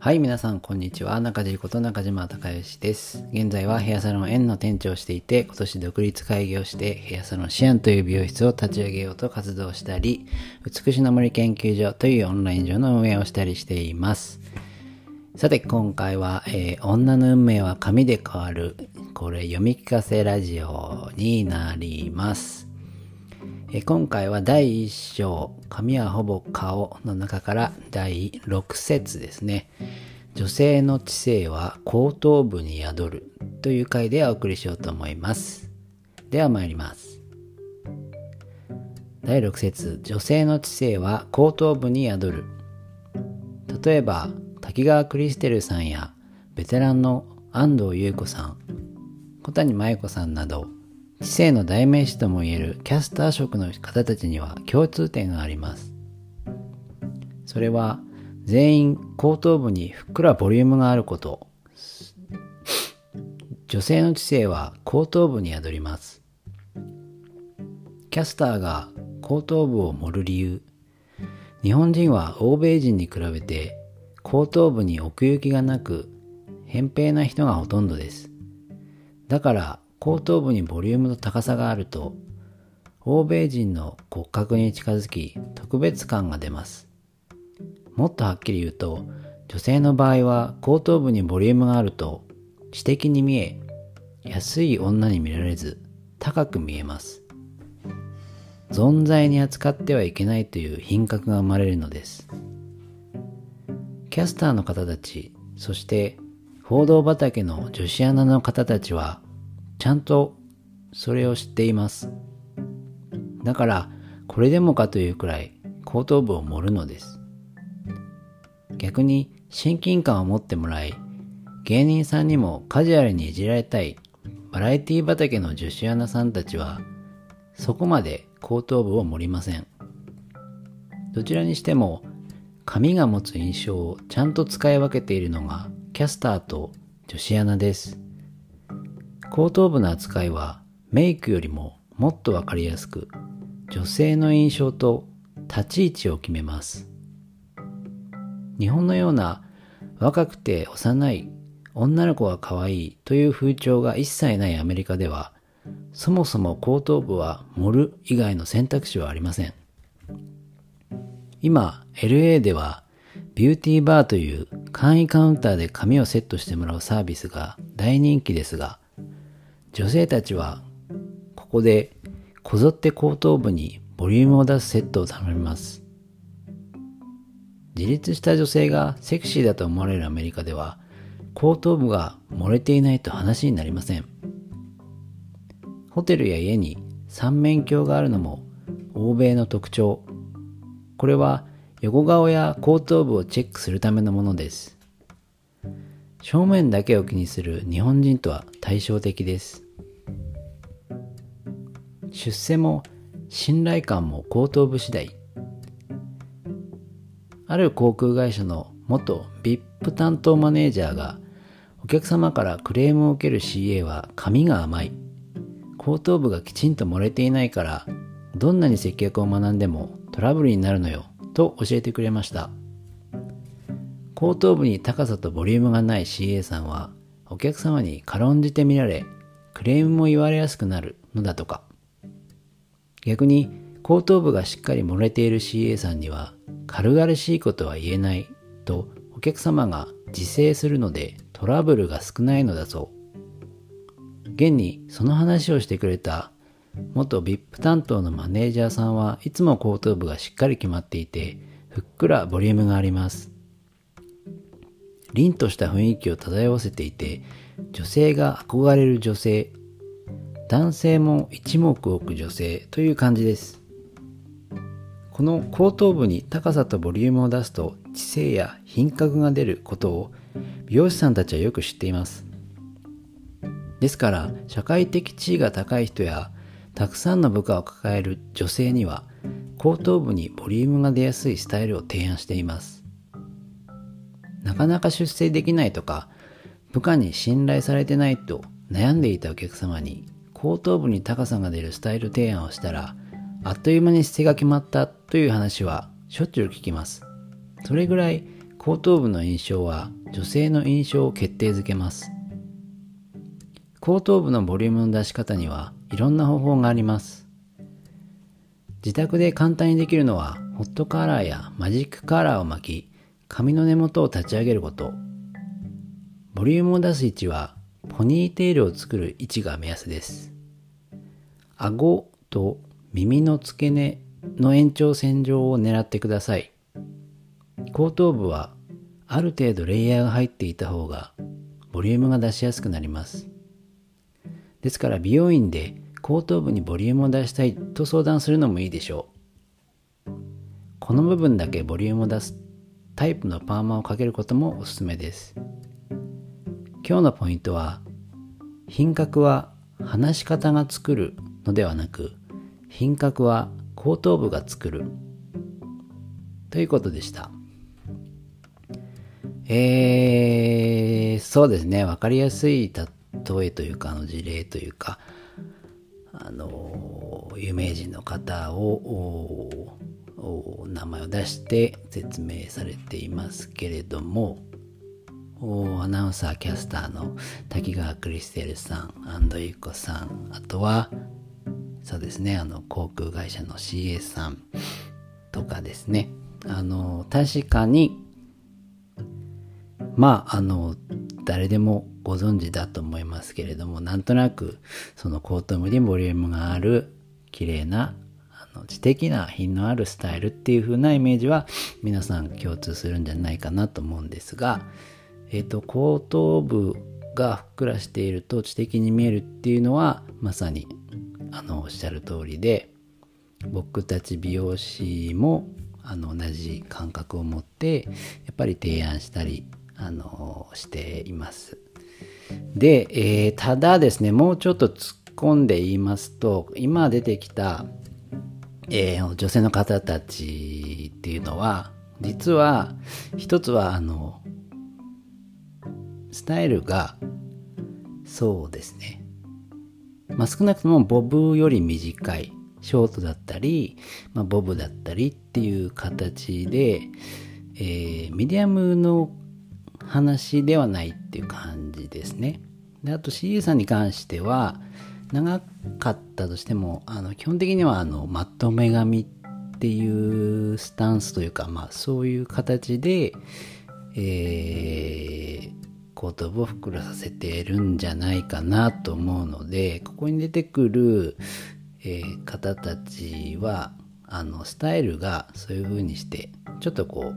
はい、皆さん、こんにちは。中地こと中島隆義です。現在はヘアサロン園の店長をしていて、今年独立開業して、ヘアサロンシアンという美容室を立ち上げようと活動したり、美しの森研究所というオンライン上の運営をしたりしています。さて、今回は、えー女の運命は紙で変わる、これ読み聞かせラジオになります。え今回は第1章「髪はほぼ顔」の中から第6節ですね「女性の知性は後頭部に宿る」という回でお送りしようと思います。では参ります。第6節女性の知性は後頭部に宿る」例えば滝川クリステルさんやベテランの安藤優子さん小谷真由子さんなど知性の代名詞ともいえるキャスター職の方たちには共通点があります。それは全員後頭部にふっくらボリュームがあること。女性の知性は後頭部に宿ります。キャスターが後頭部を盛る理由。日本人は欧米人に比べて後頭部に奥行きがなく扁平な人がほとんどです。だから後頭部にボリュームと高さがあると欧米人の骨格に近づき特別感が出ます。もっとはっきり言うと女性の場合は後頭部にボリュームがあると知的に見え安い女に見られず高く見えます。存在に扱ってはいけないという品格が生まれるのです。キャスターの方たちそして報道畑の女子アナの方たちはちゃんとそれを知っています。だからこれでもかというくらい後頭部を盛るのです。逆に親近感を持ってもらい芸人さんにもカジュアルにいじられたいバラエティ畑の女子アナさんたちはそこまで後頭部を盛りません。どちらにしても髪が持つ印象をちゃんと使い分けているのがキャスターと女子アナです。後頭部の扱いはメイクよりももっとわかりやすく女性の印象と立ち位置を決めます。日本のような若くて幼い女の子が可愛いという風潮が一切ないアメリカではそもそも後頭部は盛る以外の選択肢はありません。今 LA ではビューティーバーという簡易カウンターで髪をセットしてもらうサービスが大人気ですが女性たちはここでこぞって後頭部にボリュームを出すセットを頼みます。自立した女性がセクシーだと思われるアメリカでは後頭部が漏れていないと話になりません。ホテルや家に三面鏡があるのも欧米の特徴。これは横顔や後頭部をチェックするためのものです。正面だけを気にする日本人とは対照的です。出世も信頼感も後頭部次第。ある航空会社の元 VIP 担当マネージャーがお客様からクレームを受ける CA は髪が甘い。後頭部がきちんと漏れていないからどんなに接客を学んでもトラブルになるのよと教えてくれました。後頭部に高さとボリュームがない CA さんはお客様に軽んじて見られクレームも言われやすくなるのだとか。逆に後頭部がしっかり漏れている CA さんには軽々しいことは言えないとお客様が自制するのでトラブルが少ないのだそう。現にその話をしてくれた元 VIP 担当のマネージャーさんはいつも後頭部がしっかり決まっていてふっくらボリュームがあります。凛とした雰囲気を漂わせていて女性が憧れる女性男性も一目置く女性という感じです。この後頭部に高さとボリュームを出すと知性や品格が出ることを美容師さんたちはよく知っています。ですから社会的地位が高い人やたくさんの部下を抱える女性には後頭部にボリュームが出やすいスタイルを提案しています。なかなか出世できないとか部下に信頼されてないと悩んでいたお客様に後頭部に高さが出るスタイル提案をしたらあっという間に姿勢が決まったという話はしょっちゅう聞きます。それぐらい後頭部の印象は女性の印象を決定づけます。後頭部のボリュームの出し方にはいろんな方法があります。自宅で簡単にできるのはホットカラーやマジックカラーを巻き髪の根元を立ち上げること。ボリュームを出す位置はポニーテールを作る位置が目安です。顎と耳の付け根の延長線上を狙ってください。後頭部はある程度レイヤーが入っていた方がボリュームが出しやすくなります。ですから美容院で後頭部にボリュームを出したいと相談するのもいいでしょう。この部分だけボリュームを出すタイプのパーマをかけることもおすすめです。今日のポイントは品格は話し方が作るのではなく品格は後頭部が作る。ということでした。えー、そうですね。分かりやすい例えというかあの事例というかあの有名人の方を名前を出して説明されていますけれどもアナウンサーキャスターの滝川クリステルさん安藤由子さんあとはそうですねあの航空会社の CA さんとかですね。あの確かにまああの誰でもご存知だと思いますけれどもなんとなくその後頭部にボリュームがある綺麗なの知的な品のあるスタイルっていう風なイメージは皆さん共通するんじゃないかなと思うんですがえっ、ー、と、後頭部がふっくらしていると知的に見えるっていうのは、まさに、あの、おっしゃる通りで、僕たち美容師も、あの、同じ感覚を持って、やっぱり提案したり、あの、しています。で、えー、ただですね、もうちょっと突っ込んで言いますと、今出てきた、えー、女性の方たちっていうのは、実は、一つは、あの、スタイルが、そうですね。まあ、少なくともボブより短い、ショートだったり、まあ、ボブだったりっていう形で、えー、ミディアムの話ではないっていう感じですね。であと CA さんに関しては、長かったとしても、あの基本的にはあのまとめ髪っていうスタンスというか、まあそういう形で、えー、後頭部を膨らさせてるんじゃないかなと思うのでここに出てくる、えー、方たちはあのスタイルがそういう風にしてちょっとこ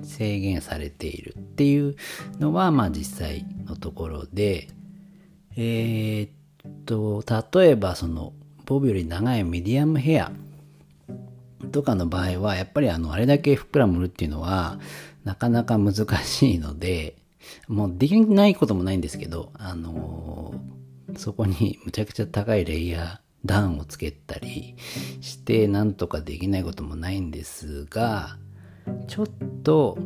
う制限されているっていうのはまあ実際のところでえー、っと例えばそのボブより長いミディアムヘアとかの場合はやっぱりあのあれだけふっくら盛るっていうのはなかなか難しいので、もうできないこともないんですけど、あのー、そこにむちゃくちゃ高いレイヤー、段をつけたりしてなんとかできないこともないんですが、ちょっと、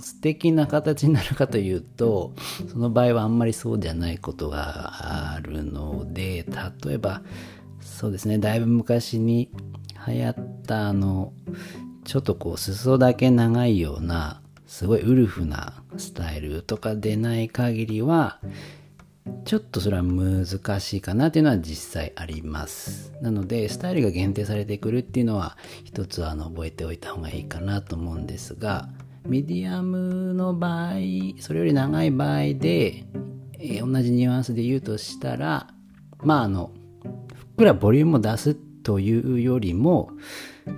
素敵な形になるかというと、その場合はあんまりそうじゃないことがあるので、例えば、そうですね、だいぶ昔に流行ったあの、ちょっとこう裾だけ長いようなすごいウルフなスタイルとかでない限りはちょっとそれは難しいかなっていうのは実際あります。なのでスタイルが限定されてくるっていうのは一つあの覚えておいた方がいいかなと思うんですがミディアムの場合それより長い場合で、えー、同じニュアンスで言うとしたらまああのふっくらボリュームを出すというよりも、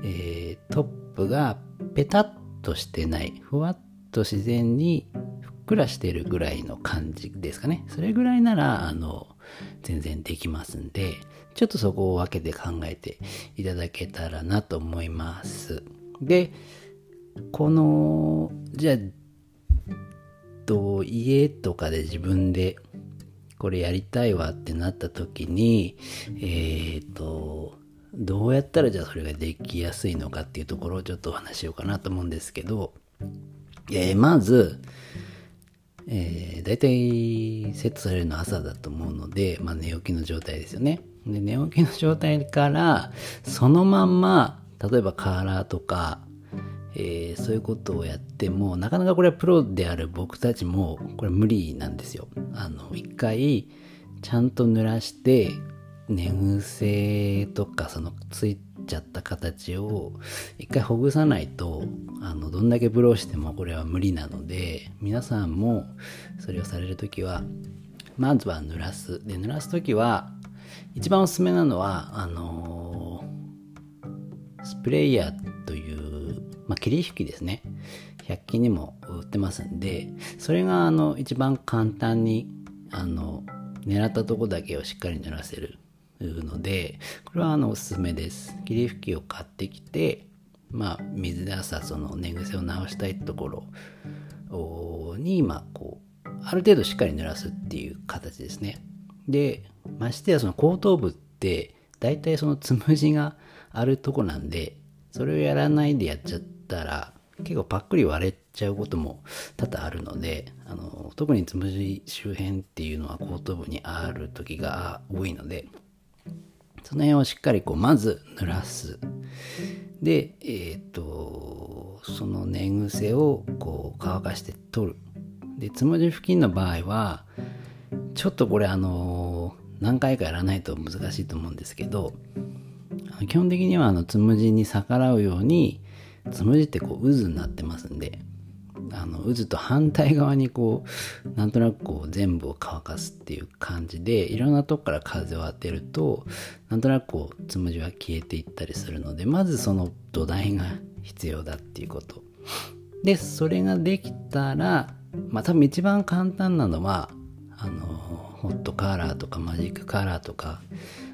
えー、トップがペタッとしてない、ふわっと自然にふっくらしてるぐらいの感じですかね。それぐらいなら、あの、全然できますんで、ちょっとそこを分けて考えていただけたらなと思います。で、この、じゃあ、と、家とかで自分でこれやりたいわってなった時に、えっ、ー、と、どうやったらじゃあそれができやすいのかっていうところをちょっとお話しようかなと思うんですけど、えー、まず、えー、大体セットされるの朝だと思うので、まあ、寝起きの状態ですよね。で寝起きの状態からそのまんま例えばカーラーとか、えー、そういうことをやってもなかなかこれはプロである僕たちもこれ無理なんですよ。あの一回ちゃんと濡らして寝癖とかそのついちゃった形を一回ほぐさないとあのどんだけブローしてもこれは無理なので皆さんもそれをされる時はまずは濡らすで濡らす時は一番おすすめなのはあのー、スプレーヤーという、まあ、霧吹きですね。100均にも売ってますんでそれがあの一番簡単にあの狙ったとこだけをしっかり濡らせるのでこれはあのおすすめです。霧吹きを買ってきてまあ水で朝その寝癖を直したいところにまあこうある程度しっかり濡らすっていう形ですね。でましてやその後頭部って大体そのつむじがあるとこなんでそれをやらないでやっちゃってったら結構パックリ割れちゃうことも多々あるのであの特につむじ周辺っていうのは後頭部にある時が多いのでその辺をしっかりこうまず濡らす。でえっ、ー、とその寝癖をこう乾かして取る。でつむじ付近の場合はちょっとこれあの何回かやらないと難しいと思うんですけど基本的にはあのつむじに逆らうようにつむじってこう渦になってますんであの渦と反対側にこうなんとなくこう全部を乾かすっていう感じでいろんなとこから風を当てるとなんとなくこうつむじは消えていったりするのでまずその土台が必要だっていうこと。でそれができたらまあ多分一番簡単なのはあのホットカーラーとかマジックカーラーとか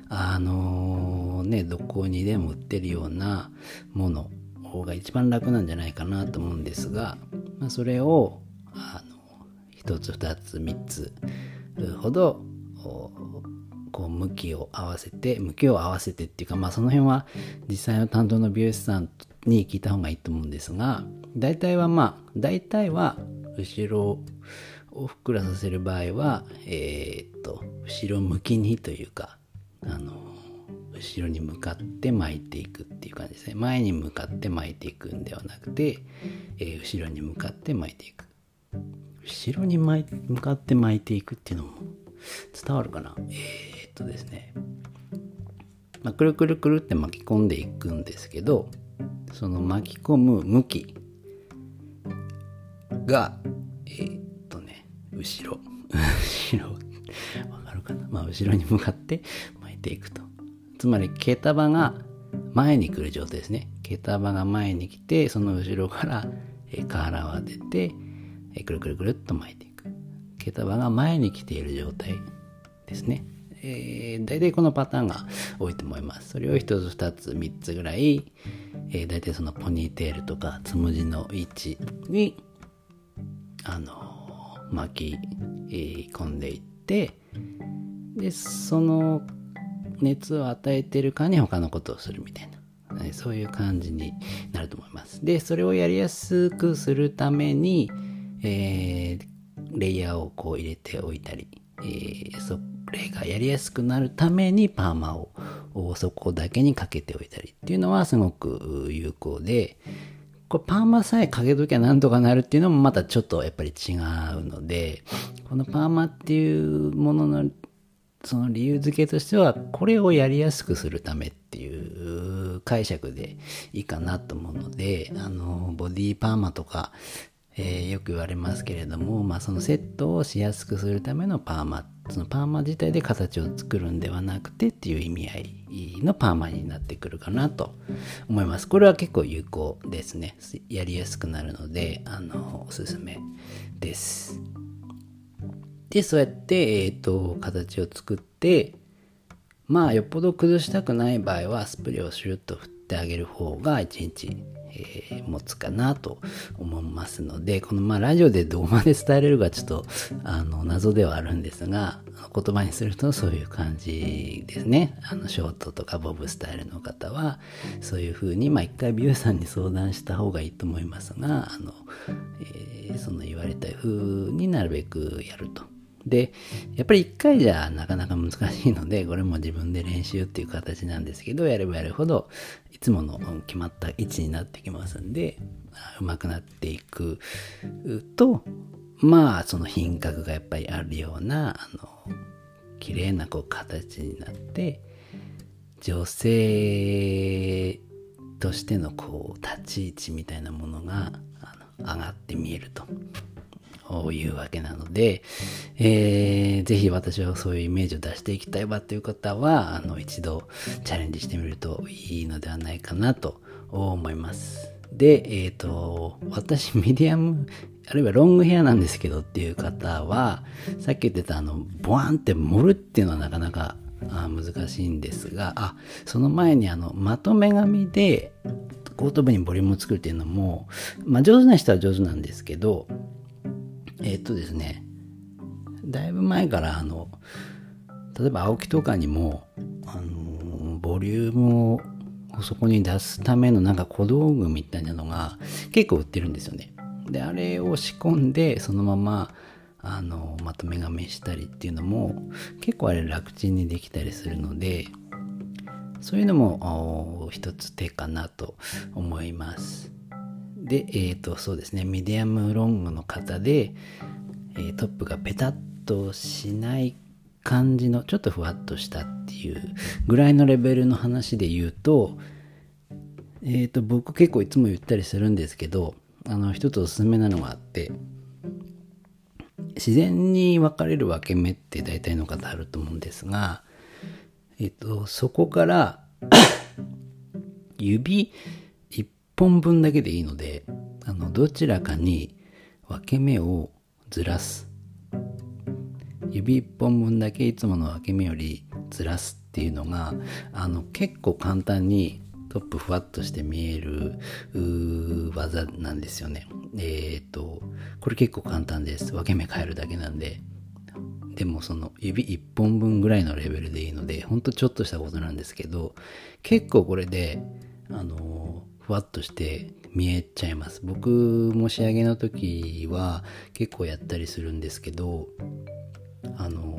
あのー、ねどこにでも売ってるようなもの。方が一番楽なんじゃないかなと思うんですが、まあ、それをあの1つ2つ3つほどこう向きを合わせて向きを合わせてっていうかまあその辺は実際の担当の美容師さんに聞いた方がいいと思うんですが大体はまあ大体は後ろをふっくらさせる場合はえー、っと後ろ向きにというかあの後ろに向かって巻いていくっていう感じですね。前に向かって巻いていくんではなくて、えー、後ろに向かって巻いていく。後ろに向かって巻いていくっていうのも伝わるかな。えー、っとですね、まあ、くるくるくるって巻き込んでいくんですけどその巻き込む向きがえー、っとね後ろ。後ろ。わかるかな？まあ後ろに向かって巻いていくと。つまり毛束が前に来る状態ですね。毛束が前に来てその後ろから瓦を当ててくるくるくるっと巻いていく。毛束が前に来ている状態ですね。えー、大体このパターンが多いと思います。それを1つ2つ3つぐらい、えー、大体そのポニーテールとかつむじの位置にあの巻き、込んでいってでその熱を与えてるかに他のことをするみたいな、そういう感じになると思います。で、それをやりやすくするために、えー、レイヤーをこう入れておいたり、えー、それがやりやすくなるためにパーマをそこだけにかけておいたりっていうのはすごく有効で、これパーマさえかけときゃなんとかなるっていうのもまたちょっとやっぱり違うので、このパーマっていうもののその理由付けとしては、これをやりやすくするためっていう解釈でいいかなと思うので、あの、ボディパーマとか、えー、よく言われますけれども、まあ、そのセットをしやすくするためのパーマ、そのパーマ自体で形を作るんではなくてっていう意味合いのパーマになってくるかなと思います。これは結構有効ですね。やりやすくなるので、あの、おすすめです。で、そうやって、えっ、ー、と、形を作って、まあ、よっぽど崩したくない場合は、スプレーをシュッと振ってあげる方が1日、えー、持つかなと思いますので、このまあラジオでどこまで伝えれるかちょっとあの謎ではあるんですが、言葉にするとそういう感じですね。あのショートとかボブスタイルの方は、そういうふうに、まあ一回美容師さんに相談した方がいいと思いますが、あの、えー、その言われた風になるべくやると。で、やっぱり一回じゃなかなか難しいので、これも自分で練習っていう形なんですけど、やればやるほど、いつもの決まった位置になってきますんで、上手くなっていくと、まあ、その品格がやっぱりあるような、あの、綺麗なこう形になって、女性としてのこう立ち位置みたいなものが上がって見えると。いうわけなので、えー、ぜひ私はそういうイメージを出していきたいわという方は、あの、一度チャレンジしてみるといいのではないかなと思います。で、えっ、ー、と、私、ミディアム、あるいはロングヘアなんですけどっていう方は、さっき言ってたあの、ボワンって盛るっていうのはなかなかあ難しいんですが、あ、その前にあの、まとめ紙で、後頭部にボリュームを作るっていうのも、まあ上手な人は上手なんですけど、え、っとですね、だいぶ前からあの、例えば青木とかにも、あの、ボリュームをそこに出すためのなんか小道具みたいなのが結構売ってるんですよね。で、あれを仕込んで、そのまま、あの、まとめ紙したりっていうのも、結構あれ楽ちんにできたりするので、そういうのも一つ手かなと思います。で、えっ、ー、と、そうですね、ミディアムロングの方で、えー、トップがペタッとしない感じの、ちょっとふわっとしたっていうぐらいのレベルの話で言うと、えっ、ー、と、僕結構いつも言ったりするんですけど、あの、一つおすすめなのがあって、自然に分かれる分け目って大体の方あると思うんですが、えっ、と、そこから 指本分だけでいいので、あの、どちらかに分け目をずらす。指一本分だけいつもの分け目よりずらすっていうのが、あの、結構簡単にトップふわっとして見える技なんですよね。えっ、ー、と、これ結構簡単です。分け目変えるだけなんで。でもその指1本分ぐらいのレベルでいいので、ほんとちょっとしたことなんですけど、結構これで、あのふわっとして見えちゃいます。僕も仕上げの時は結構やったりするんですけど、あの、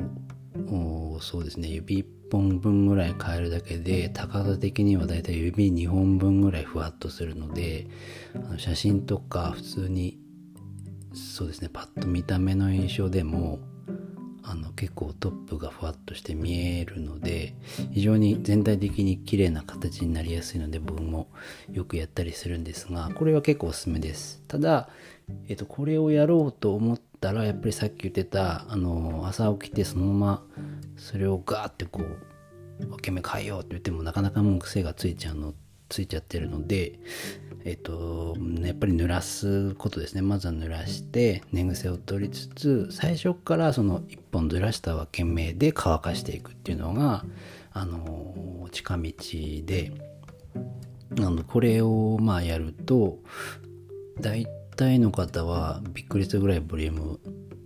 そうですね、指1本分ぐらい変えるだけで、高さ的にはだいたい指2本分ぐらいふわっとするので、あの写真とか普通に、そうですね、パッと見た目の印象でも、あの結構トップがふわっとして見えるので非常に全体的に綺麗な形になりやすいので僕もよくやったりするんですがこれは結構おすすめです。ただ、えっと、これをやろうと思ったらやっぱりさっき言ってたあの朝起きてそのままそれをガーってこう分け目変えようって言ってもなかなかもう癖がついちゃうのついちゃってるのでえっと、やっぱり濡らすことですね。まずは濡らして、寝癖を取りつつ、最初からその一本ずらした分け目で乾かしていくっていうのが、あの、近道で、あの、これをまあやると、大体の方はびっくりするぐらいボリュームっ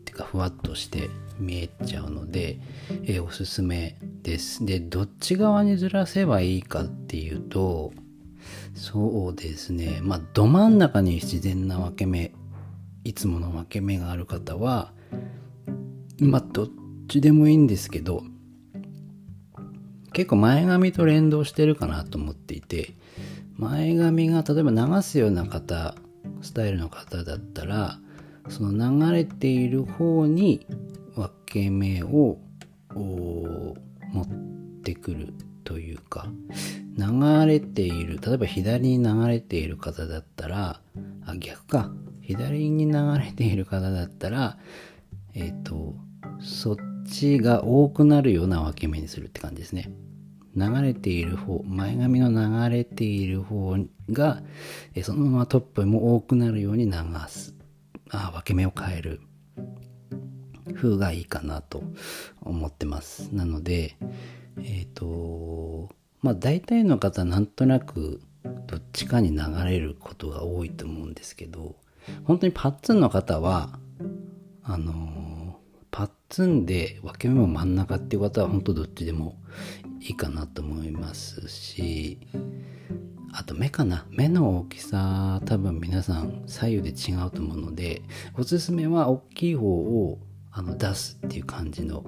ていうかふわっとして見えちゃうので、えー、おすすめです。で、どっち側にずらせばいいかっていうと、そうですね。まあ、ど真ん中に自然な分け目、いつもの分け目がある方は、まあ、どっちでもいいんですけど、結構前髪と連動してるかなと思っていて、前髪が例えば流すような方、スタイルの方だったら、その流れている方に分け目を持ってくるというか、流れている、例えば左に流れている方だったら、あ、逆か。左に流れている方だったら、えっ、ー、と、そっちが多くなるような分け目にするって感じですね。流れている方、前髪の流れている方が、そのままトップも多くなるように流す。あ、分け目を変える。風がいいかなと思ってます。なので、えっ、ー、と、まあ大体の方なんとなくどっちかに流れることが多いと思うんですけど、本当にパッツンの方は、あの、パッツンで分け目も真ん中っていう方は本当どっちでもいいかなと思いますし、あと目かな目の大きさ多分皆さん左右で違うと思うので、おすすめは大きい方をあの出すっていう感じの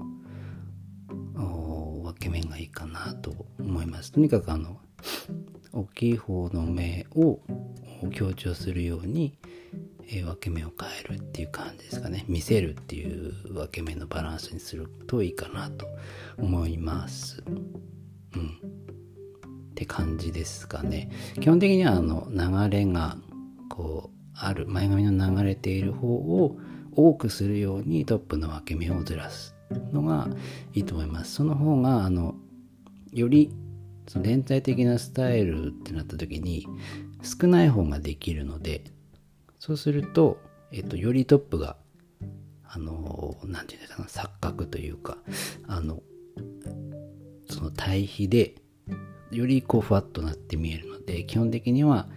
け目がいいかなと思います。とにかくあの大きい方の目を強調するように、え分け目を変えるっていう感じですかね。見せるっていう分け目のバランスにするといいかなと思います。うん。って感じですかね。基本的にはあの流れがこうある前髪の流れている方を多くするようにトップの分け目をずらす。のがいいと思います。その方があのよりその連帯的なスタイルってなった時に少ない方ができるのでそうすると、えっと、よりトップがあの何て言うんですか錯覚というかあのその対比でよりこうふわっとなって見えるので基本的には、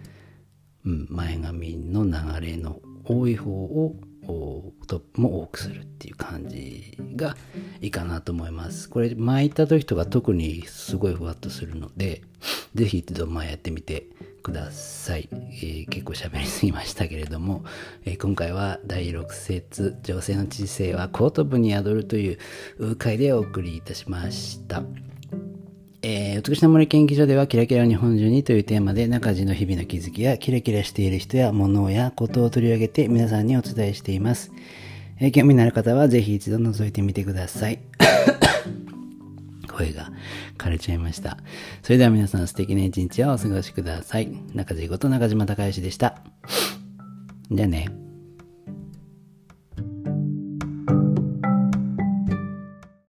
うん、前髪の流れの多い方をトップも多くするっていう感じがいいかなと思います。これ巻いた時とか特にすごいふわっとするので、ぜひ一度前やってみてください。えー、結構喋りすぎましたけれども、えー、今回は第6節、女性の知性は後頭部に宿るという回でお送りいたしました。えー、美しな森研究所ではキラキラ日本中にというテーマで中地の日々の気づきやキラキラしている人や物やことを取り上げて皆さんにお伝えしています。えー、興味のある方はぜひ一度覗いてみてください。声が枯れちゃいました。それでは皆さん素敵な一日をお過ごしください。中地こと中島隆義でした。じゃあね。